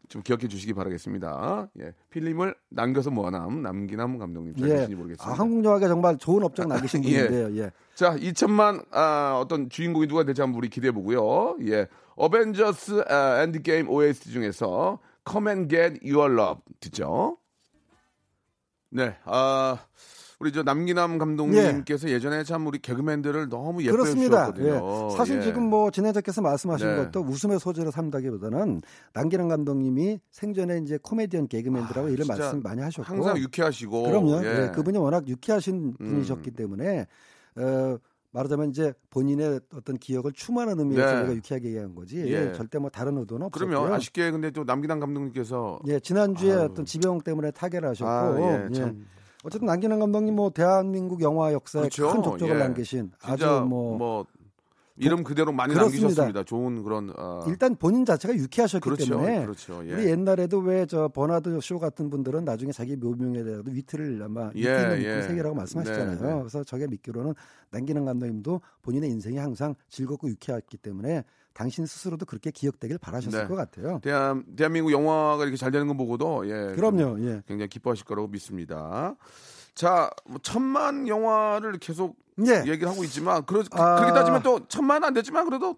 좀 기억해 주시기 바라겠습니다. 예. 필름을 남겨서 모아남 남기남 감독님 잘 계신지 모르겠습니다. 아, 한국 영화가 정말 좋은 업적 남기신 예. 분인데요. 예. 자, 2천만 아, 어떤 주인공이 누가 될지 한번 우리 기대해 보고요. 예. 어벤져스 아, 엔드게임 OST 중에서 Come and Get Your Love 듣죠. 네. 아, 우리 저 남기남 감독님께서 예. 전에 참 우리 개그맨들을 너무 예뻐해 그렇습니다. 주셨거든요. 예. 사실 예. 지금 뭐 진행자께서 말씀하신 네. 것도 웃음의 소재로 삼다기보다는 남기남 감독님이 생전에 이제 코미디언 개그맨들하고 이런 아, 진짜 말씀 많이 하셨고 항상 유쾌하시고 그럼요. 예. 예, 그분이 워낙 유쾌하신 음. 분이셨기 때문에 어, 말하자면 이제 본인의 어떤 기억을 충만한 의미에서 네. 우리가 유쾌하게 얘기한 거지 예. 절대 뭐 다른 의도는 없었고요. 그러면 아쉽게 근데 또 남기남 감독님께서 예, 지난주에 아유. 어떤 지병 때문에 타결을 하셨고 아, 예, 예. 참. 어쨌든 남기란 감독님 뭐 대한민국 영화 역사에 그렇죠. 큰 족적을 예. 남기신 아주 뭐, 뭐 이름 그대로 많이 그렇습니다. 남기셨습니다. 좋은 그런 어, 일단 본인 자체가 유쾌하셨기 그렇죠, 때문에 그렇죠. 예. 우리 옛날에도 왜 저 버나드 쇼 같은 분들은 나중에 자기 묘명에 대해서 위트를 아마 예, 위트는 예. 그 세계라고 말씀하시잖아요. 네, 네. 그래서 저게 믿기로는 남기는 감독님도 본인의 인생이 항상 즐겁고 유쾌했기 때문에 당신 스스로도 그렇게 기억되길 바라셨을 네. 것 같아요. 대한 대한민국 영화가 이렇게 잘 되는 거 보고도 예, 그럼요. 예. 굉장히 기뻐하실 거라고 믿습니다. 자, 뭐 천만 영화를 계속 예. 얘기를 하고 있지만 그러, 아. 그렇게 따지면 또 천만은 안 됐지만 그래도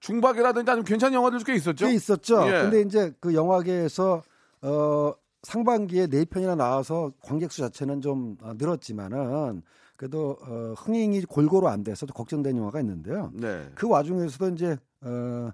중박이라든지 아니면 괜찮은 영화들 꽤 있었죠. 꽤 있었죠. 예. 근데 이제 그 영화계에서 어 상반기에 네 편이나 나와서 관객 수 자체는 좀 어, 늘었지만은 그래도 어 흥행이 골고루 안 돼서 걱정된 영화가 있는데요. 네. 그 와중에서도 이제 어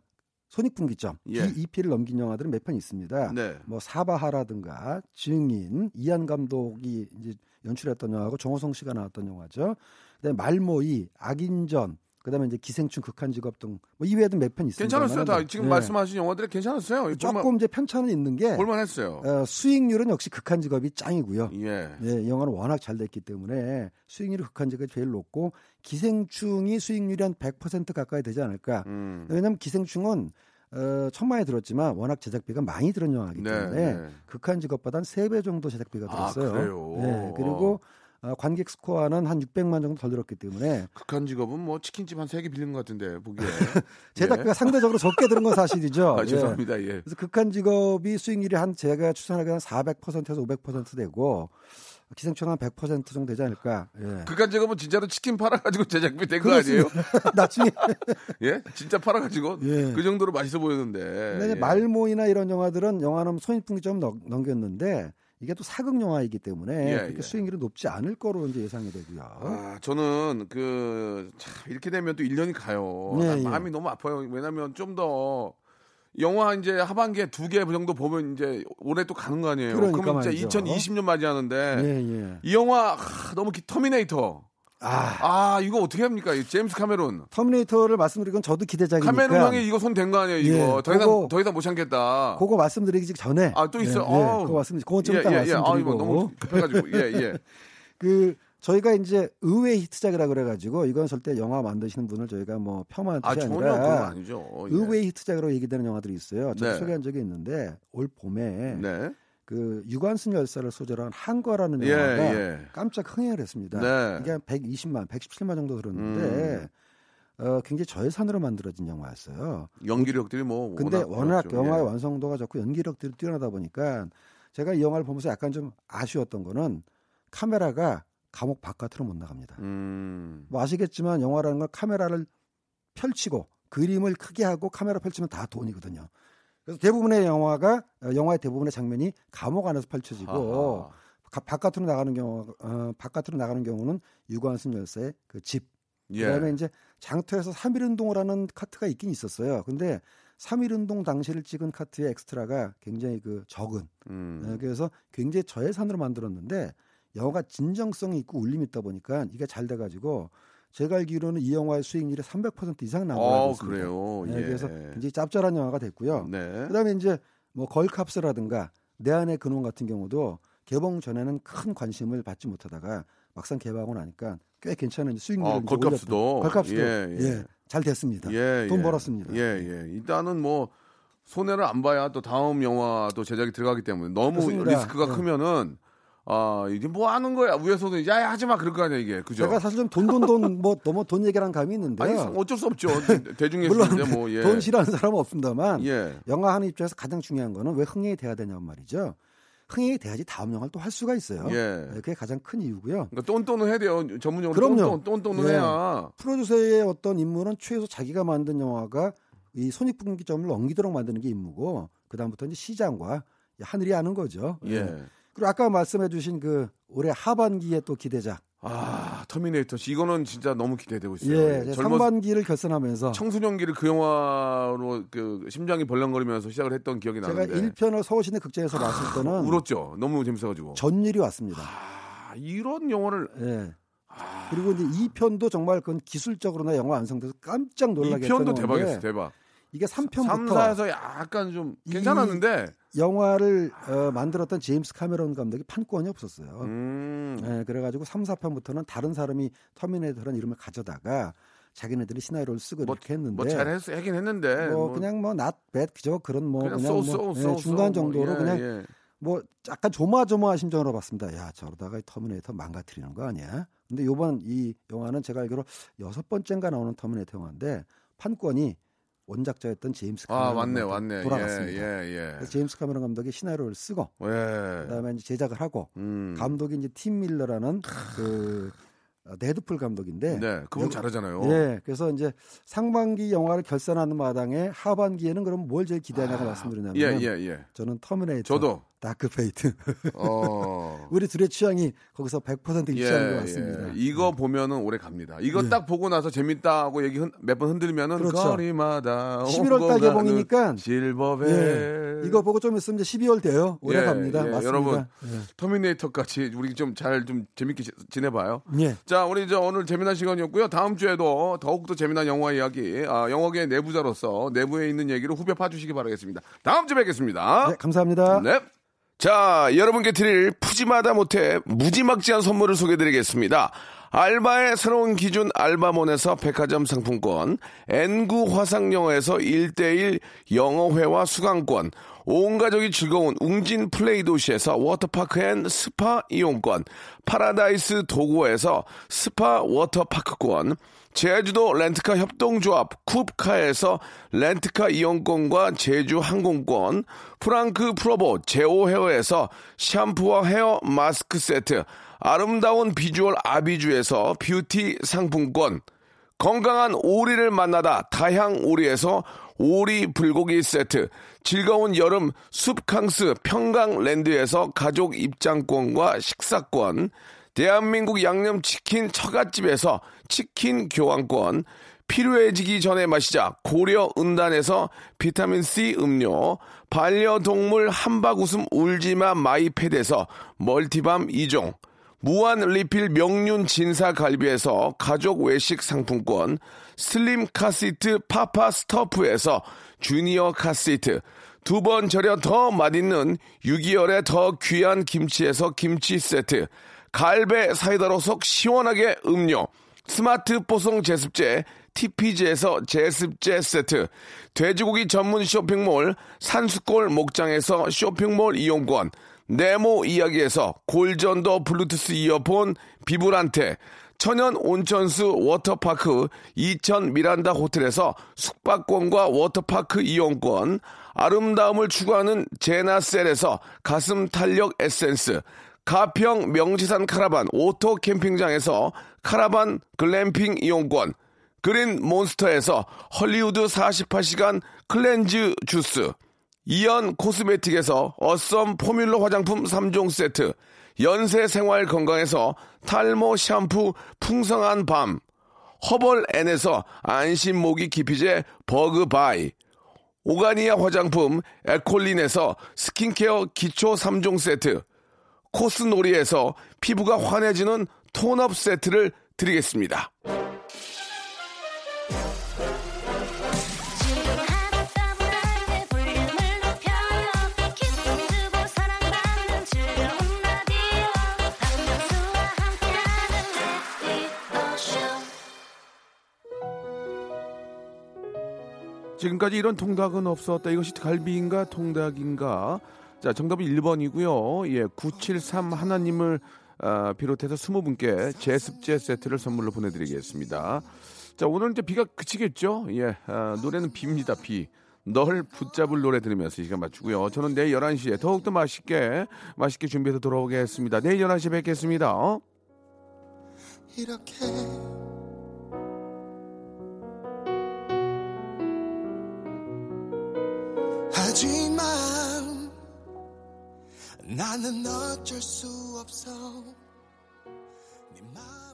손익분기점 예. B2P를 넘긴 영화들은 몇 편 있습니다. 네. 뭐 사바하라든가 증인 이한 감독이 이제 연출했던 영화고 정호성 씨가 나왔던 영화죠. 그다음에 말모이 악인전 그다음에 이제 기생충 극한 직업 등 뭐 이외에도 몇 편 있습니다. 괜찮았어요. 다 지금 말씀하신 영화들이 괜찮았어요. 조금 이제 편차는 있는 게 볼만했어요. 어, 수익률은 역시 극한 직업이 짱이고요. 예. 예, 영화는 워낙 잘 됐기 때문에 수익률이 극한 직업이 제일 높고 기생충이 수익률이 한 100% 가까이 되지 않을까. 음. 왜냐하면 기생충은 어, 천만에 들었지만 워낙 제작비가 많이 들은 영화이기 네, 때문에 네. 극한 직업보다 한 3배 정도 제작비가 아, 들었어요. 그래요? 네, 그리고 어, 관객 스코어는 한 600만 정도 덜 들었기 때문에 극한 직업은 뭐 치킨집 한 세 개 빌린 것 같은데 보기에. 제작비가 상대적으로 적게 들은 건 사실이죠. 아, 예. 죄송합니다. 예. 그래서 극한 직업이 수익률이 한 제가 추산하기에 한 400%에서 500% 되고 기생충 한 100% 정도 되지 않을까. 예. 극한 직업은 진짜로 치킨 팔아가지고 제작비 된 거 아니에요? 나중에 예? 진짜 팔아가지고 예. 그 정도로 맛있어 보였는데. 근데 예. 말모이나 이런 영화들은 영화는 손익분기점 넘- 넘겼는데 이게 또 사극 영화이기 때문에 예, 그렇게 예. 수익률이 높지 않을 거로 이제 예상이 되고요. 아, 저는 그 참, 이렇게 되면 또 1년이 가요. 네, 난 예. 마음이 너무 아파요. 왜냐면 좀 더 영화 이제 하반기에 두 개 정도 보면 이제 올해 또 가는 거 아니에요. 그러니까 그러면 말이죠. 이제 2020년 맞이하는데 예, 예. 이 영화 하, 너무 기, 터미네이터. 아, 아 이거 어떻게 합니까? 이 제임스 카메론. 터미네이터를 말씀드린 건 저도 기대작이니까. 카메론 형이 이거 손댄 거 아니에요? 이거 예, 더 이상 그거- 더 이상 못 참겠다. 그거 말씀드리기 전에 아, 또 있어요? 예, 예. 그거 말씀 그건 좀 예, 이따 예, 예. 아, 말씀드리고 이거 너무 급해 가지고. 예, 예. 그 저희가 이제 의외 히트작이라 그래가지고 이건 절대 영화 만드시는 분을 저희가 뭐 폄하한 아 뜻이 아니라 아니죠. 예. 의외 히트작으로 얘기되는 영화들이 있어요. 제가 네. 소개한 적이 있는데 올 봄에 네. 그 유관순 열사를 소재로 한 항거라는 예, 영화가 예. 깜짝 흥행을 했습니다. 네. 이게 한 120만, 117만 정도 들었는데 음. 어, 굉장히 저예산으로 만들어진 영화였어요. 연기력들이 뭐 근데 워낙 좋았죠. 영화의 예. 완성도가 좋고 연기력들이 뛰어나다 보니까 제가 이 영화를 보면서 약간 좀 아쉬웠던 거는 카메라가 감옥 바깥으로 못 나갑니다. 음. 뭐 아시겠지만 영화라는 건 카메라를 펼치고 그림을 크게 하고 카메라 펼치면 다 돈이거든요. 그래서 대부분의 영화가 어, 영화의 대부분의 장면이 감옥 안에서 펼쳐지고 아하. 가- 바깥으로 나가는 경우 어, 바깥으로 나가는 경우는 유관순 열사의 그 집. 예. 그다음에 이제 장터에서 3.1 운동을 하는 카트가 있긴 있었어요. 근데 3.1 운동 당시를 찍은 카트의 엑스트라가 굉장히 그 적은. 음. 네, 그래서 굉장히 저예산으로 만들었는데 영화가 진정성이 있고 울림이 있다 보니까 이게 잘 돼 가지고 제가 알기로는 이 영화의 수익률이 300% 이상 나온 알고 어, 있습니다. 그래요. 네, 예. 그래서 굉장히 짭짤한 영화가 됐고요. 네. 그다음에 이제 뭐 걸캅스라든가 내 안의 근원 같은 경우도 개봉 전에는 큰 관심을 받지 못하다가 막상 개봉하고 나니까 꽤 괜찮은 수익률을 어, 이제 걸캅스도. 걸캅스도 예, 예, 예. 잘 됐습니다. 예, 돈 예. 벌었습니다. 예, 예. 일단은 뭐 손해를 안 봐야 또 다음 영화도 제작이 들어가기 때문에 너무 그렇습니다. 리스크가 네. 크면은 아 이게 뭐 하는 거야 위에서도 야, 야 하지 마 그럴 거 아니야 이게 그죠? 제가 사실 좀 돈 돈 돈 뭐 너무 돈 얘기라는 감이 있는데요. 아니 어쩔 수 없죠 대중 물론 예술인데 뭐 예. 돈 싫어하는 사람은 없습니다만 예. 영화 하는 입장에서 가장 중요한 거는 왜 흥행이 돼야 되냐는 말이죠. 흥행이 돼야지 다음 영화를 또 할 수가 있어요. 예. 네, 그게 가장 큰 이유고요. 그러니까 똔똔은 해야 돼요 전문용어로 그럼요. 똔똔 똔똔은 예. 해야 프로듀서의 어떤 임무는 최소 자기가 만든 영화가 이 손익분기점을 넘기도록 만드는 게 임무고 그 다음부터 이제 시장과 하늘이 아는 거죠. 예. 그리고 아까 말씀해주신 그 올해 하반기에 또 기대작. 아 터미네이터 씨 이거는 진짜 너무 기대되고 있어요. 예, 젊은 상반기를 결산하면서 청소년기를 그 영화로 그 심장이 벌렁거리면서 시작을 했던 기억이 제가 나는데 1편을 서울시내 극장에서 봤을 때는 울었죠. 너무 재밌어가지고. 전율이 왔습니다. 아, 이런 영화를 예. 그리고 이제 2편도 정말 그건 기술적으로나 영화 완성돼서 깜짝 이 놀라게 편도 했던 대박이었어 건데 대박. 이게 3편부터 3, 4에서 약간 좀 괜찮았는데 영화를 어, 만들었던 제임스 카메론 감독이 판권이 없었어요. 음. 예, 그래가지고 3, 4편부터는 다른 사람이 터미네이터라는 이름을 가져다가 자기네들이 시나리오를 쓰고 뭐, 이렇게 했는데 뭐 잘했 하긴 했는데 뭐 뭐 그냥 뭐 bad 그죠 그런 뭐 그냥 그냥, so, 뭐 so, 예, so, 중간 so, 정도로 뭐, 예, 그냥 예. 뭐 약간 조마조마한 심정으로 봤습니다. 야 저러다가 이 터미네이터 망가뜨리는 거 아니야? 근데 요번 이 영화는 제가 알기로 여섯 번째인가 나오는 터미네이터 영화인데 판권이 원작자였던 제임스 카메론 아 감독한테 맞네 돌아갔습니다. 예, 예, 그래서 제임스 카메론 감독이 시나리오를 쓰고 예. 예. 그다음에 이제 제작을 하고 음. 감독이 이제 팀 밀러라는 그 어, 데드풀 감독인데 네, 그분 여- 잘하잖아요. 예, 그래서 이제 상반기 영화를 결산하는 마당에 하반기에는 그럼 뭘 제일 기대하냐고 말씀드리냐면 예, 예, 예. 저는 터미네이터, 저도. 다크 페이트 어. 우리 둘의 취향이 거기서 100% 일치하는 것 같습니다. 예. 이거 보면은 오래 갑니다. 이거 예. 딱 보고 나서 재밌다고 얘기 몇 번 흔들면은 그렇죠. 거리마다 11월 달 개봉이니까 Silver Bell 예, 이거 보고 좀 있으면 이제 12월 돼요. 오래 예, 갑니다. 예, 맞습니다. 여러분 예. 터미네이터 같이 우리 좀 잘좀 재밌게 지- 지내봐요. 예. 자, 우리 저 오늘 재미난 시간이었고요. 다음 주에도 더욱더 재미난 영화 이야기, 아, 영화계 내부자로서 내부에 있는 얘기를 후벼 파주시기 바라겠습니다. 다음 주에 뵙겠습니다. 네, 감사합니다. 네. 자, 여러분께 드릴 푸짐하다 못해 무지막지한 선물을 소개드리겠습니다. 알바의 새로운 기준 알바몬에서 백화점 상품권, N구 화상영어에서 1대1 영어회화 수강권, 온 가족이 즐거운 웅진 플레이 도시에서 워터파크 and 스파 이용권, 파라다이스 도고에서 스파 워터파크권, 제주도 렌트카 협동조합 쿱카에서 렌트카 이용권과 제주 항공권, 프랑크 프로보 제오 헤어에서 샴푸와 헤어 마스크 세트, 아름다운 비주얼 아비주에서 뷰티 상품권, 건강한 오리를 만나다 다향 오리에서 오리 불고기 세트, 즐거운 여름 숲캉스 평강랜드에서 가족 입장권과 식사권, 대한민국 양념치킨 처갓집에서 치킨 교환권, 필요해지기 전에 마시자 고려 은단에서 비타민C 음료, 반려동물 한바구음 울지마 마이패드에서 멀티밤 2종, 무한 리필 명륜 진사 갈비에서 가족 외식 상품권, 슬림 카시트 파파 스토프에서 주니어 카시트, 두 번 절여 더 맛있는 6개월의 더 귀한 김치에서 김치 세트, 갈배 사이다로 속 시원하게 음료, 스마트 뽀송 제습제 TPG에서 제습제 세트, 돼지고기 전문 쇼핑몰 산수골 목장에서 쇼핑몰 이용권, 네모 이야기에서 골전도 블루투스 이어폰 비브란테, 천연 온천수 워터파크 이천 미란다 호텔에서 숙박권과 워터파크 이용권, 아름다움을 추구하는 제나셀에서 가슴 탄력 에센스, 가평 명지산 카라반 오토 캠핑장에서 카라반 글램핑 이용권, 그린 몬스터에서 헐리우드 48시간 클렌즈 주스, 이연 코스메틱에서 어썸 포뮬러 화장품 3종 세트, 연세 생활 건강에서 탈모 샴푸 풍성한 밤, 허벌 앤에서 안심 모기 기피제 버그 바이, 오가니아 화장품 에콜린에서 스킨케어 기초 3종 세트, 코스놀이에서 피부가 환해지는 톤업 세트를 드리겠습니다. 지금까지 이런 통닭은 없었다. 이것이 갈비인가 통닭인가? 자, 정답은 1번이고요. 예, 973 하나님을 아, 비롯해서 20분께 제습제 세트를 선물로 보내드리겠습니다. 자, 오늘 이제 비가 그치겠죠? 예, 아, 노래는 비입니다, 비. 널 붙잡을 노래 들으면서 이 시간 맞추고요. 저는 내일 11시에 더욱더 맛있게, 맛있게 준비해서 돌아오겠습니다. 내일 11시에 뵙겠습니다. 어? 이렇게 나는 어쩔 수 없어. 네 마음